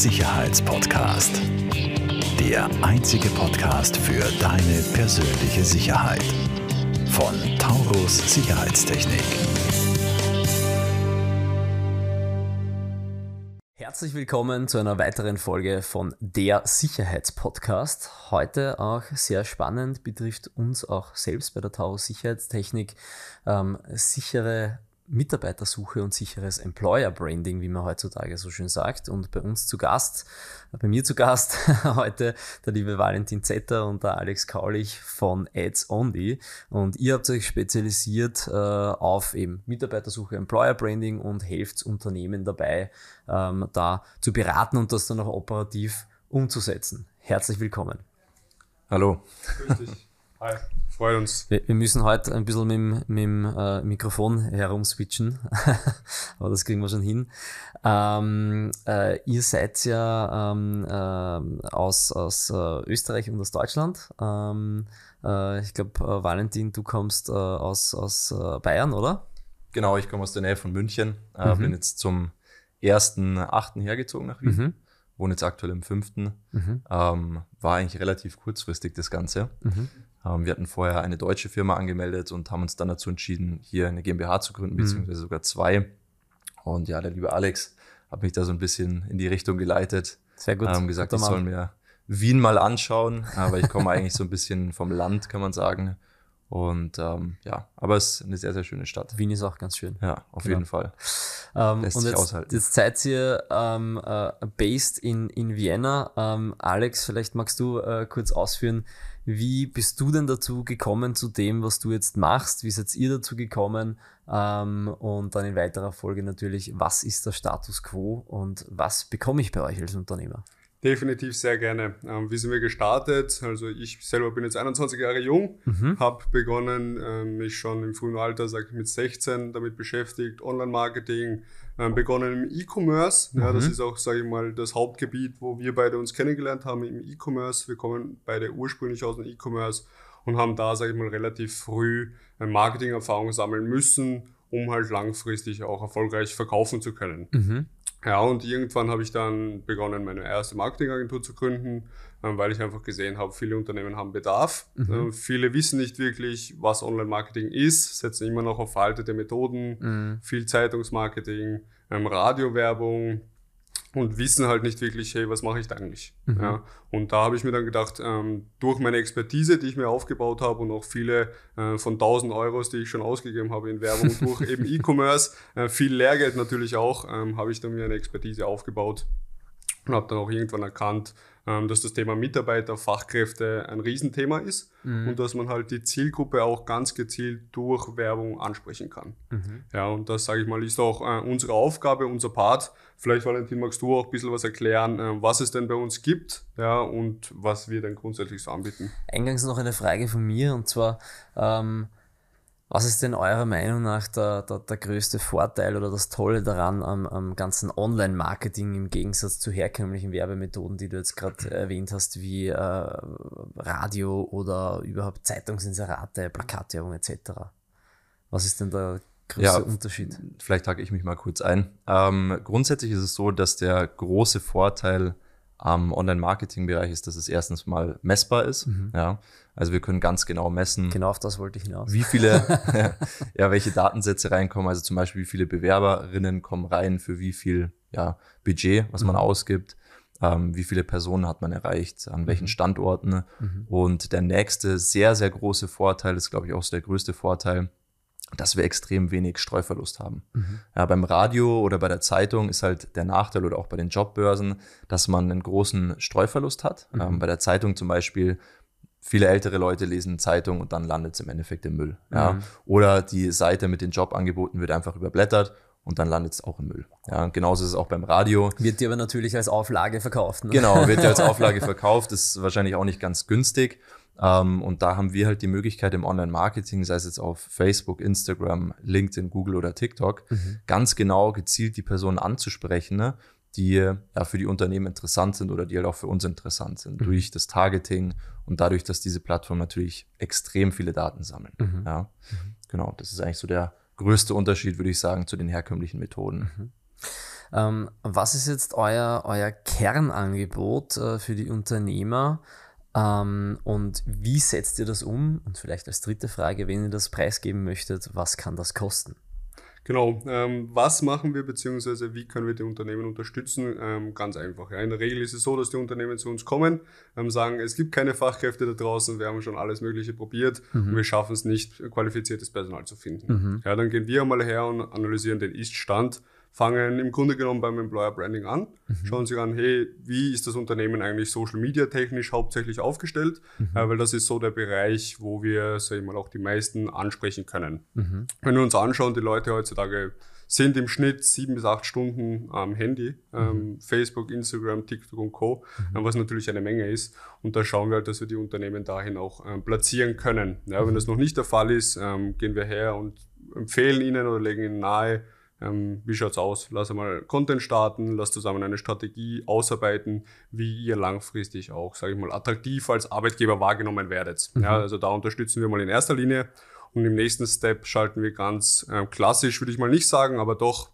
Sicherheitspodcast. Der einzige Podcast für deine persönliche Sicherheit. Von Taurus Sicherheitstechnik. Herzlich willkommen zu einer weiteren Folge von der Sicherheitspodcast. Heute auch sehr spannend, betrifft uns auch selbst bei der Taurus Sicherheitstechnik ähm, sichere Mitarbeitersuche und sicheres Employer Branding, wie man heutzutage so schön sagt. Und bei uns zu Gast, bei mir zu Gast heute der liebe Valentin Zetter und der Alex Kaulich von Ads Only. Und ihr habt euch spezialisiert äh, auf eben Mitarbeitersuche, Employer Branding und helft Unternehmen dabei, ähm, da zu beraten und das dann auch operativ umzusetzen. Herzlich willkommen. Hallo. Grüß dich. Hi freut uns. Wir, wir, müssen heute ein bisschen mit, dem, mit dem äh, Mikrofon herumswitchen, aber das kriegen wir schon hin. Ähm, äh, ihr seid ja ähm, äh, aus, aus äh, Österreich und aus Deutschland. Ähm, äh, ich glaube, äh, Valentin, du kommst aus, aus Bayern, oder? Genau, ich komme aus der Nähe von München. Mhm. Bin jetzt zum ersten Achten hergezogen nach Wien. Mhm wohne jetzt aktuell im fünften. Mhm. Ähm, war eigentlich relativ kurzfristig das Ganze. Mhm. Ähm, wir hatten vorher eine deutsche Firma angemeldet und haben uns dann dazu entschieden, hier eine GmbH zu gründen, mhm. beziehungsweise sogar zwei. Und ja, der liebe Alex hat mich da so ein bisschen in die Richtung geleitet. Sehr gut. Ähm, gesagt, ich soll mir Wien mal anschauen, aber ich komme eigentlich so ein bisschen vom Land, kann man sagen. Und ähm, ja, aber es ist eine sehr, sehr schöne Stadt. Wien ist auch ganz schön. Ja, auf genau. jeden Fall. Ähm, Lässt und sich jetzt, aushalten. jetzt seid ihr ähm, äh, based in, in Vienna. Ähm, Alex, vielleicht magst du äh, kurz ausführen, wie bist du denn dazu gekommen zu dem, was du jetzt machst? Wie seid ihr dazu gekommen? Ähm, und dann in weiterer Folge natürlich, was ist der Status quo und was bekomme ich bei euch als Unternehmer? Definitiv sehr gerne. Ähm, wie sind wir gestartet? Also ich selber bin jetzt 21 Jahre jung, mhm. habe begonnen, äh, mich schon im frühen Alter, sag ich mit 16, damit beschäftigt, Online-Marketing, begonnen im E-Commerce. Mhm. Ja, das ist auch, sage ich mal, das Hauptgebiet, wo wir beide uns kennengelernt haben im E-Commerce. Wir kommen beide ursprünglich aus dem E-Commerce und haben da, sage ich mal, relativ früh äh, Marketing-Erfahrung sammeln müssen, um halt langfristig auch erfolgreich verkaufen zu können. Mhm. Ja, und irgendwann habe ich dann begonnen, meine erste Marketingagentur zu gründen, ähm, weil ich einfach gesehen habe, viele Unternehmen haben Bedarf. Mhm. Ähm, viele wissen nicht wirklich, was Online-Marketing ist, setzen immer noch auf veraltete Methoden, mhm. viel Zeitungsmarketing, ähm, Radiowerbung, und wissen halt nicht wirklich, hey, was mache ich da eigentlich? Mhm. Ja, und da habe ich mir dann gedacht, ähm, durch meine Expertise, die ich mir aufgebaut habe und auch viele äh, von 1000 Euros, die ich schon ausgegeben habe in Werbung, durch eben E-Commerce, äh, viel Lehrgeld natürlich auch, ähm, habe ich dann mir eine Expertise aufgebaut und habe dann auch irgendwann erkannt, ähm, dass das Thema Mitarbeiter, Fachkräfte ein Riesenthema ist mhm. und dass man halt die Zielgruppe auch ganz gezielt durch Werbung ansprechen kann. Mhm. Ja, und das, sage ich mal, ist auch äh, unsere Aufgabe, unser Part. Vielleicht, Valentin, magst du auch ein bisschen was erklären, äh, was es denn bei uns gibt ja, und was wir denn grundsätzlich so anbieten. Eingangs noch eine Frage von mir und zwar, ähm, was ist denn eurer Meinung nach der, der, der größte Vorteil oder das Tolle daran am, am ganzen Online-Marketing im Gegensatz zu herkömmlichen Werbemethoden, die du jetzt gerade erwähnt hast, wie äh, Radio oder überhaupt Zeitungsinserate, Plakatwerbung etc.? Was ist denn der größte ja, Unterschied? Vielleicht hake ich mich mal kurz ein. Ähm, grundsätzlich ist es so, dass der große Vorteil am Online-Marketing-Bereich ist, dass es erstens mal messbar ist. Mhm. Ja, also wir können ganz genau messen. Genau auf das wollte ich hinaus. Wie viele, ja, welche Datensätze reinkommen. Also zum Beispiel, wie viele Bewerberinnen kommen rein für wie viel ja, Budget, was man mhm. ausgibt. Ähm, wie viele Personen hat man erreicht, an welchen mhm. Standorten. Mhm. Und der nächste sehr, sehr große Vorteil ist, glaube ich, auch so der größte Vorteil, dass wir extrem wenig Streuverlust haben. Mhm. Ja, beim Radio oder bei der Zeitung ist halt der Nachteil oder auch bei den Jobbörsen, dass man einen großen Streuverlust hat. Mhm. Ähm, bei der Zeitung zum Beispiel, viele ältere Leute lesen Zeitung und dann landet es im Endeffekt im Müll. Ja. Mhm. Oder die Seite mit den Jobangeboten wird einfach überblättert und dann landet es auch im Müll. Ja, genauso ist es auch beim Radio. Wird dir aber natürlich als Auflage verkauft. Ne? Genau, wird dir als Auflage verkauft, ist wahrscheinlich auch nicht ganz günstig. Ähm, und da haben wir halt die Möglichkeit im Online-Marketing, sei es jetzt auf Facebook, Instagram, LinkedIn, Google oder TikTok, mhm. ganz genau gezielt die Personen anzusprechen, ne, die ja für die Unternehmen interessant sind oder die halt auch für uns interessant sind, mhm. durch das Targeting und dadurch, dass diese Plattform natürlich extrem viele Daten sammeln. Mhm. Ja, mhm. genau. Das ist eigentlich so der größte Unterschied, würde ich sagen, zu den herkömmlichen Methoden. Mhm. Ähm, was ist jetzt euer, euer Kernangebot äh, für die Unternehmer? Ähm, und wie setzt ihr das um? Und vielleicht als dritte Frage, wenn ihr das preisgeben möchtet, was kann das kosten? Genau, ähm, was machen wir beziehungsweise wie können wir die Unternehmen unterstützen? Ähm, ganz einfach. Ja. In der Regel ist es so, dass die Unternehmen zu uns kommen, ähm, sagen, es gibt keine Fachkräfte da draußen, wir haben schon alles Mögliche probiert mhm. und wir schaffen es nicht, qualifiziertes Personal zu finden. Mhm. Ja, dann gehen wir einmal her und analysieren den Ist-Stand fangen im Grunde genommen beim Employer Branding an, mhm. schauen sich an, hey, wie ist das Unternehmen eigentlich Social Media technisch hauptsächlich aufgestellt, mhm. äh, weil das ist so der Bereich, wo wir, sag ich mal, auch die meisten ansprechen können. Mhm. Wenn wir uns anschauen, die Leute heutzutage sind im Schnitt sieben bis acht Stunden am Handy, ähm, mhm. Facebook, Instagram, TikTok und Co., mhm. was natürlich eine Menge ist. Und da schauen wir halt, dass wir die Unternehmen dahin auch ähm, platzieren können. Ja, wenn mhm. das noch nicht der Fall ist, ähm, gehen wir her und empfehlen ihnen oder legen ihnen nahe, ähm, wie schaut's aus? Lass einmal Content starten, lass zusammen eine Strategie ausarbeiten, wie ihr langfristig auch, sage ich mal, attraktiv als Arbeitgeber wahrgenommen werdet. Mhm. Ja, also da unterstützen wir mal in erster Linie und im nächsten Step schalten wir ganz äh, klassisch, würde ich mal nicht sagen, aber doch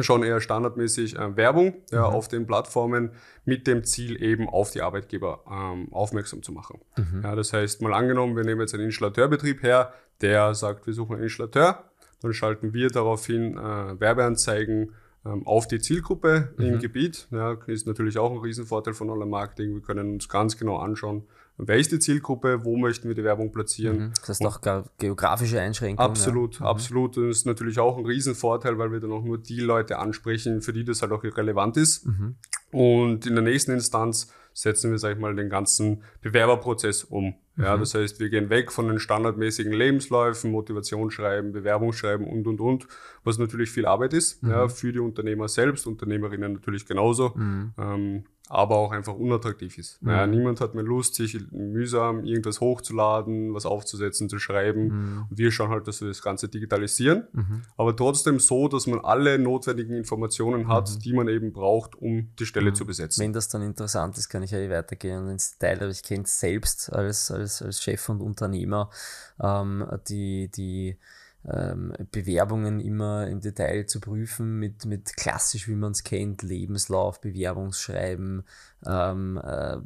schon eher standardmäßig äh, Werbung ja, mhm. auf den Plattformen mit dem Ziel eben auf die Arbeitgeber ähm, aufmerksam zu machen. Mhm. Ja, das heißt, mal angenommen, wir nehmen jetzt einen Installateurbetrieb her, der sagt, wir suchen einen Installateur, dann schalten wir daraufhin äh, Werbeanzeigen ähm, auf die Zielgruppe mhm. im Gebiet. Ja, ist natürlich auch ein Riesenvorteil von Online-Marketing. Wir können uns ganz genau anschauen, wer ist die Zielgruppe, wo möchten wir die Werbung platzieren. Mhm. Das heißt auch geografische Einschränkungen. Absolut, ja. Mhm. absolut. Das ist natürlich auch ein Riesenvorteil, weil wir dann auch nur die Leute ansprechen, für die das halt auch relevant ist. Mhm. Und in der nächsten Instanz setzen wir, sag ich mal, den ganzen Bewerberprozess um. Ja, mhm. das heißt, wir gehen weg von den standardmäßigen Lebensläufen, Motivationsschreiben, Bewerbungsschreiben und, und, und, was natürlich viel Arbeit ist, mhm. ja, für die Unternehmer selbst, Unternehmerinnen natürlich genauso. Mhm. Ähm, aber auch einfach unattraktiv ist. Mhm. Ja, niemand hat mehr Lust, sich mühsam irgendwas hochzuladen, was aufzusetzen, zu schreiben. Mhm. wir schauen halt, dass wir das Ganze digitalisieren, mhm. aber trotzdem so, dass man alle notwendigen Informationen hat, mhm. die man eben braucht, um die Stelle mhm. zu besetzen. Wenn das dann interessant ist, kann ich ja eh weitergehen ins Detail, aber ich kenne es selbst als, als, als Chef und Unternehmer, ähm, die, die ähm, Bewerbungen immer im Detail zu prüfen, mit, mit klassisch, wie man es kennt, Lebenslauf, Bewerbungsschreiben, ähm, äh,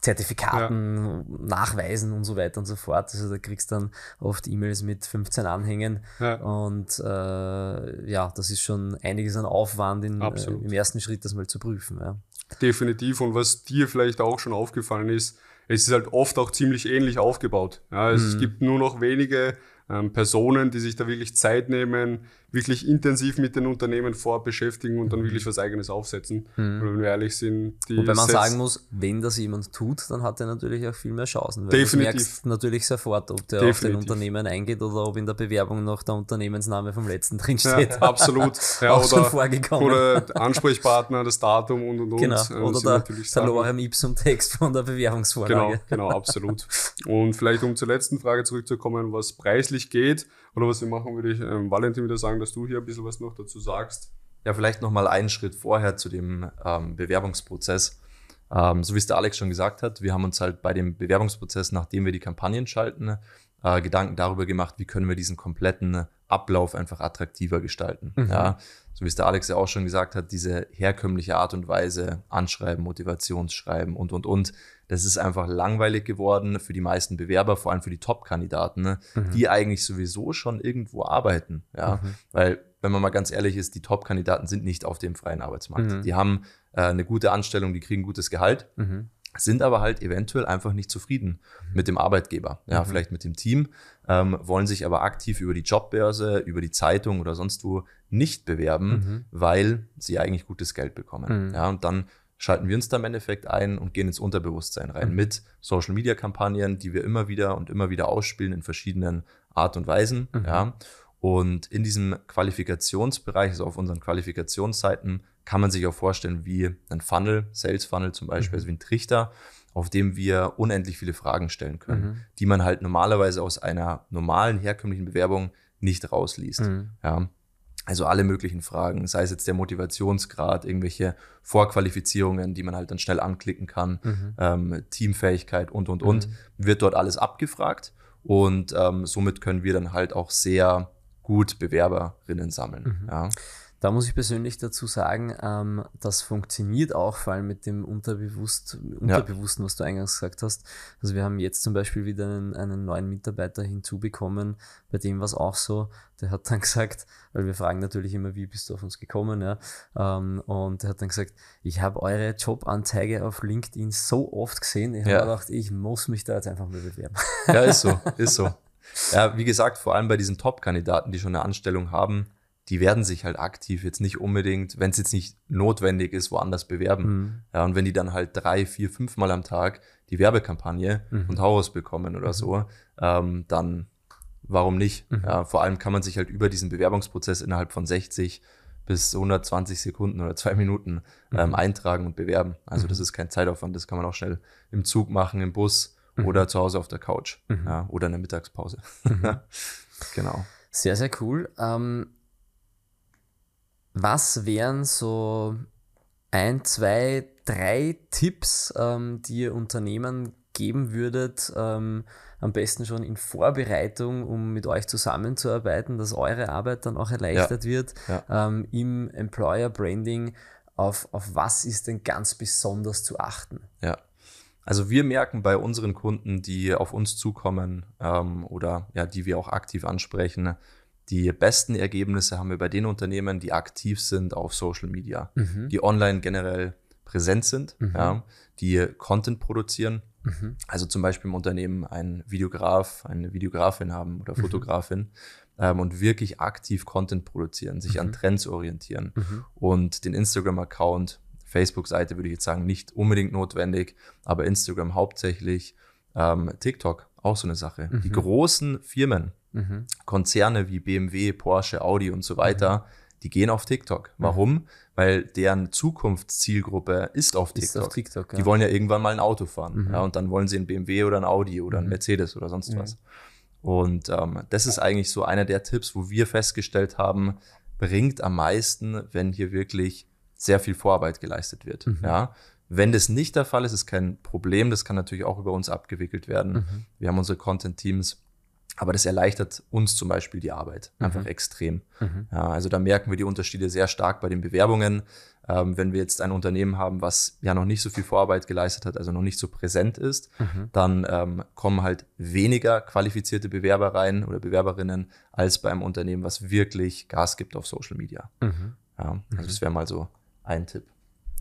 Zertifikaten, ja. Nachweisen und so weiter und so fort. Also da kriegst du dann oft E-Mails mit 15 Anhängen ja. und äh, ja, das ist schon einiges an Aufwand in, äh, im ersten Schritt, das mal zu prüfen. Ja. Definitiv und was dir vielleicht auch schon aufgefallen ist, es ist halt oft auch ziemlich ähnlich aufgebaut. Ja, es mhm. gibt nur noch wenige ähm, Personen, die sich da wirklich Zeit nehmen, wirklich intensiv mit den Unternehmen vor beschäftigen und dann wirklich was eigenes aufsetzen. Mhm. wenn wir ehrlich sind, die Wobei man sagen muss, wenn das jemand tut, dann hat er natürlich auch viel mehr Chancen. Weil Definitiv. du merkst natürlich sofort, ob der Definitiv. auf den Unternehmen eingeht oder ob in der Bewerbung noch der Unternehmensname vom letzten drin steht. Ja, absolut. Ja, auch oder, schon vorgekommen. Oder Ansprechpartner, das Datum und und und. Genau. Äh, oder der Salorem Ipsum Text von der Bewerbungsvorlage. Genau, genau, absolut. und vielleicht um zur letzten Frage zurückzukommen, was preislich geht oder was wir machen, würde ich ähm, Valentin wieder sagen, dass du hier ein bisschen was noch dazu sagst. Ja, vielleicht nochmal einen Schritt vorher zu dem ähm, Bewerbungsprozess. Ähm, so wie es der Alex schon gesagt hat, wir haben uns halt bei dem Bewerbungsprozess, nachdem wir die Kampagnen schalten, äh, Gedanken darüber gemacht, wie können wir diesen kompletten Ablauf einfach attraktiver gestalten. Mhm. Ja, so wie es der Alex ja auch schon gesagt hat, diese herkömmliche Art und Weise, Anschreiben, Motivationsschreiben und, und, und, das ist einfach langweilig geworden für die meisten Bewerber, vor allem für die Top-Kandidaten, ne, mhm. die eigentlich sowieso schon irgendwo arbeiten. Ja, mhm. weil, wenn man mal ganz ehrlich ist, die Top-Kandidaten sind nicht auf dem freien Arbeitsmarkt. Mhm. Die haben äh, eine gute Anstellung, die kriegen gutes Gehalt. Mhm sind aber halt eventuell einfach nicht zufrieden mit dem Arbeitgeber, ja, mhm. vielleicht mit dem Team, ähm, wollen sich aber aktiv über die Jobbörse, über die Zeitung oder sonst wo nicht bewerben, mhm. weil sie eigentlich gutes Geld bekommen. Mhm. Ja, und dann schalten wir uns da im Endeffekt ein und gehen ins Unterbewusstsein rein mhm. mit Social Media Kampagnen, die wir immer wieder und immer wieder ausspielen in verschiedenen Art und Weisen, mhm. ja. Und in diesem Qualifikationsbereich, also auf unseren Qualifikationsseiten, kann man sich auch vorstellen wie ein Funnel, Sales Funnel zum Beispiel, mhm. also wie ein Trichter, auf dem wir unendlich viele Fragen stellen können, mhm. die man halt normalerweise aus einer normalen, herkömmlichen Bewerbung nicht rausliest. Mhm. Ja. Also alle möglichen Fragen, sei es jetzt der Motivationsgrad, irgendwelche Vorqualifizierungen, die man halt dann schnell anklicken kann, mhm. ähm, Teamfähigkeit und, und, und, mhm. wird dort alles abgefragt. Und ähm, somit können wir dann halt auch sehr gut Bewerberinnen sammeln. Mhm. Ja. Da muss ich persönlich dazu sagen, ähm, das funktioniert auch vor allem mit dem Unterbewusst, Unterbewussten, ja. was du eingangs gesagt hast. Also wir haben jetzt zum Beispiel wieder einen, einen neuen Mitarbeiter hinzubekommen, bei dem war es auch so, der hat dann gesagt, weil wir fragen natürlich immer, wie bist du auf uns gekommen, ja, ähm, und der hat dann gesagt, ich habe eure Jobanzeige auf LinkedIn so oft gesehen, ich ja. habe gedacht, ich muss mich da jetzt einfach mal bewerben. Ja, ist so, ist so. Ja, wie gesagt, vor allem bei diesen Top-Kandidaten, die schon eine Anstellung haben, die werden sich halt aktiv jetzt nicht unbedingt, wenn es jetzt nicht notwendig ist, woanders bewerben. Mhm. Ja, und wenn die dann halt drei, vier, fünf Mal am Tag die Werbekampagne mhm. und Haus bekommen oder mhm. so, ähm, dann warum nicht? Mhm. Ja, vor allem kann man sich halt über diesen Bewerbungsprozess innerhalb von 60 bis 120 Sekunden oder zwei Minuten ähm, mhm. eintragen und bewerben. Also das mhm. ist kein Zeitaufwand, das kann man auch schnell im Zug machen, im Bus oder zu Hause auf der Couch ja, oder in der Mittagspause. genau. Sehr, sehr cool. Ähm, was wären so ein, zwei, drei Tipps, ähm, die ihr Unternehmen geben würdet, ähm, am besten schon in Vorbereitung, um mit euch zusammenzuarbeiten, dass eure Arbeit dann auch erleichtert ja. wird ja. Ähm, im Employer Branding. Auf, auf was ist denn ganz besonders zu achten? Ja. Also wir merken bei unseren Kunden, die auf uns zukommen ähm, oder ja, die wir auch aktiv ansprechen, die besten Ergebnisse haben wir bei den Unternehmen, die aktiv sind auf Social Media, mhm. die online generell präsent sind, mhm. ja, die Content produzieren. Mhm. Also zum Beispiel im Unternehmen einen Videograf, eine Videografin haben oder mhm. Fotografin ähm, und wirklich aktiv Content produzieren, sich an mhm. Trends orientieren mhm. und den Instagram-Account, Facebook-Seite würde ich jetzt sagen, nicht unbedingt notwendig, aber Instagram hauptsächlich, ähm, TikTok auch so eine Sache. Die großen Firmen, Mhm. Konzerne wie BMW, Porsche, Audi und so weiter, mhm. die gehen auf TikTok. Mhm. Warum? Mhm. Weil deren Zukunftszielgruppe ist auf TikTok. Ist auf TikTok ja. Die wollen ja irgendwann mal ein Auto fahren. Mhm. Ja, und dann wollen sie ein BMW oder ein Audi oder ein mhm. Mercedes oder sonst was. Und ähm, das ist eigentlich so einer der Tipps, wo wir festgestellt haben, bringt am meisten, wenn hier wirklich sehr viel Vorarbeit geleistet wird. Ja, wenn das nicht der Fall ist, ist kein Problem. Das kann natürlich auch über uns abgewickelt werden. Wir haben unsere Content-Teams, aber das erleichtert uns zum Beispiel die Arbeit einfach mhm. extrem. Mhm. Ja, also da merken wir die Unterschiede sehr stark bei den Bewerbungen. Ähm, wenn wir jetzt ein Unternehmen haben, was ja noch nicht so viel Vorarbeit geleistet hat, also noch nicht so präsent ist, mhm. dann ähm, kommen halt weniger qualifizierte Bewerber rein oder Bewerberinnen als beim Unternehmen, was wirklich Gas gibt auf Social Media. Mhm. Ja, also das wäre mal so ein Tipp.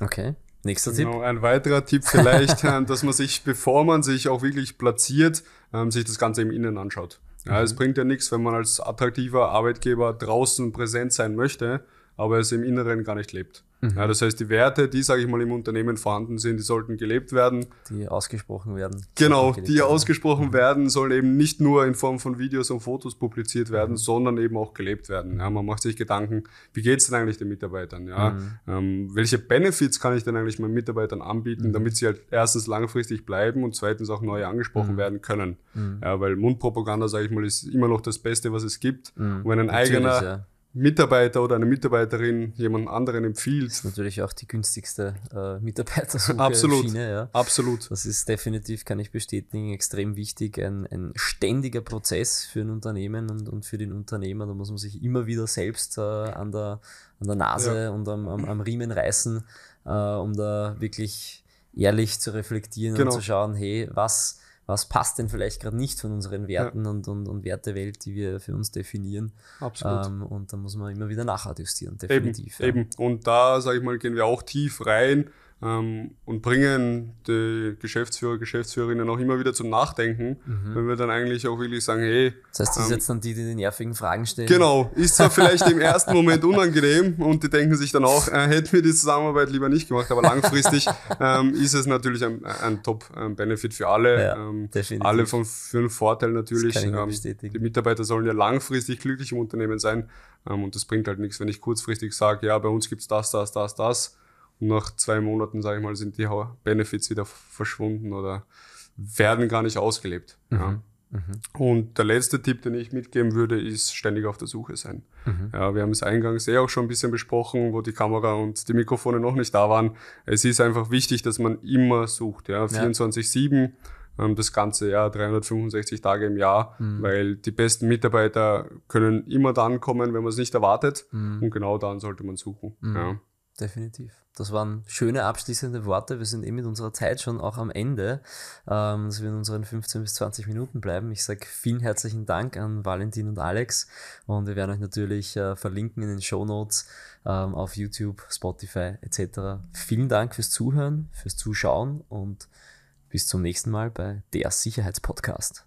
Okay. Nächster genau, Tipp. Ein weiterer Tipp vielleicht, äh, dass man sich, bevor man sich auch wirklich platziert, ähm, sich das Ganze im Innen anschaut. Ja, mhm. Es bringt ja nichts, wenn man als attraktiver Arbeitgeber draußen präsent sein möchte, aber es im Inneren gar nicht lebt. Mhm. Ja, das heißt, die Werte, die, sage ich mal, im Unternehmen vorhanden sind, die sollten gelebt werden. Die ausgesprochen werden. Genau, die werden. ausgesprochen mhm. werden, sollen eben nicht nur in Form von Videos und Fotos publiziert werden, mhm. sondern eben auch gelebt werden. Ja, man macht sich Gedanken, wie geht es denn eigentlich den Mitarbeitern? Ja? Mhm. Ähm, welche Benefits kann ich denn eigentlich meinen Mitarbeitern anbieten, mhm. damit sie halt erstens langfristig bleiben und zweitens auch neu angesprochen mhm. werden können? Ja, weil Mundpropaganda, sage ich mal, ist immer noch das Beste, was es gibt. Und wenn ein Natürlich, eigener Mitarbeiter oder eine Mitarbeiterin jemand anderen empfiehlt. Das ist natürlich auch die günstigste äh, Mitarbeitersuche. Absolut. Schiene, ja. Absolut. Das ist definitiv, kann ich bestätigen, extrem wichtig. Ein, ein ständiger Prozess für ein Unternehmen und, und für den Unternehmer. Da muss man sich immer wieder selbst äh, an, der, an der Nase ja. und am, am, am Riemen reißen, äh, um da wirklich ehrlich zu reflektieren genau. und zu schauen, hey, was was passt denn vielleicht gerade nicht von unseren Werten ja. und, und, und Wertewelt, die wir für uns definieren. Absolut. Ähm, und da muss man immer wieder nachadjustieren, definitiv. Eben, ja. eben. Und da, sage ich mal, gehen wir auch tief rein ähm, und bringen die Geschäftsführer, Geschäftsführerinnen auch immer wieder zum Nachdenken, mhm. wenn wir dann eigentlich auch wirklich sagen, hey. Das heißt, das ähm, jetzt dann die, die die nervigen Fragen stellen. Genau, ist zwar vielleicht im ersten Moment unangenehm und die denken sich dann auch, äh, hätten wir die Zusammenarbeit lieber nicht gemacht, aber langfristig ähm, ist es natürlich ein, ein Top-Benefit für alle. Ja, ähm, alle von, für einen Vorteil natürlich. Ähm, die Mitarbeiter sollen ja langfristig glücklich im Unternehmen sein ähm, und das bringt halt nichts, wenn ich kurzfristig sage, ja, bei uns gibt's das, das, das, das nach zwei Monaten, sage ich mal, sind die Benefits wieder verschwunden oder werden gar nicht ausgelebt. Mhm. Ja. Mhm. Und der letzte Tipp, den ich mitgeben würde, ist ständig auf der Suche sein. Mhm. Ja, wir haben es eingangs eh auch schon ein bisschen besprochen, wo die Kamera und die Mikrofone noch nicht da waren. Es ist einfach wichtig, dass man immer sucht, ja, 24-7. ähm, das ganze Jahr, 365 Tage im Jahr, mhm. weil die besten Mitarbeiter können immer dann kommen, wenn man es nicht erwartet. Mhm. Und genau dann sollte man suchen. Mhm. Ja. Definitiv. Das waren schöne abschließende Worte. Wir sind eh mit unserer Zeit schon auch am Ende, ähm, dass wir in unseren 15 bis 20 Minuten bleiben. Ich sage vielen herzlichen Dank an Valentin und Alex und wir werden euch natürlich äh, verlinken in den Show Notes ähm, auf YouTube, Spotify etc. Vielen Dank fürs Zuhören, fürs Zuschauen und bis zum nächsten Mal bei der Sicherheitspodcast.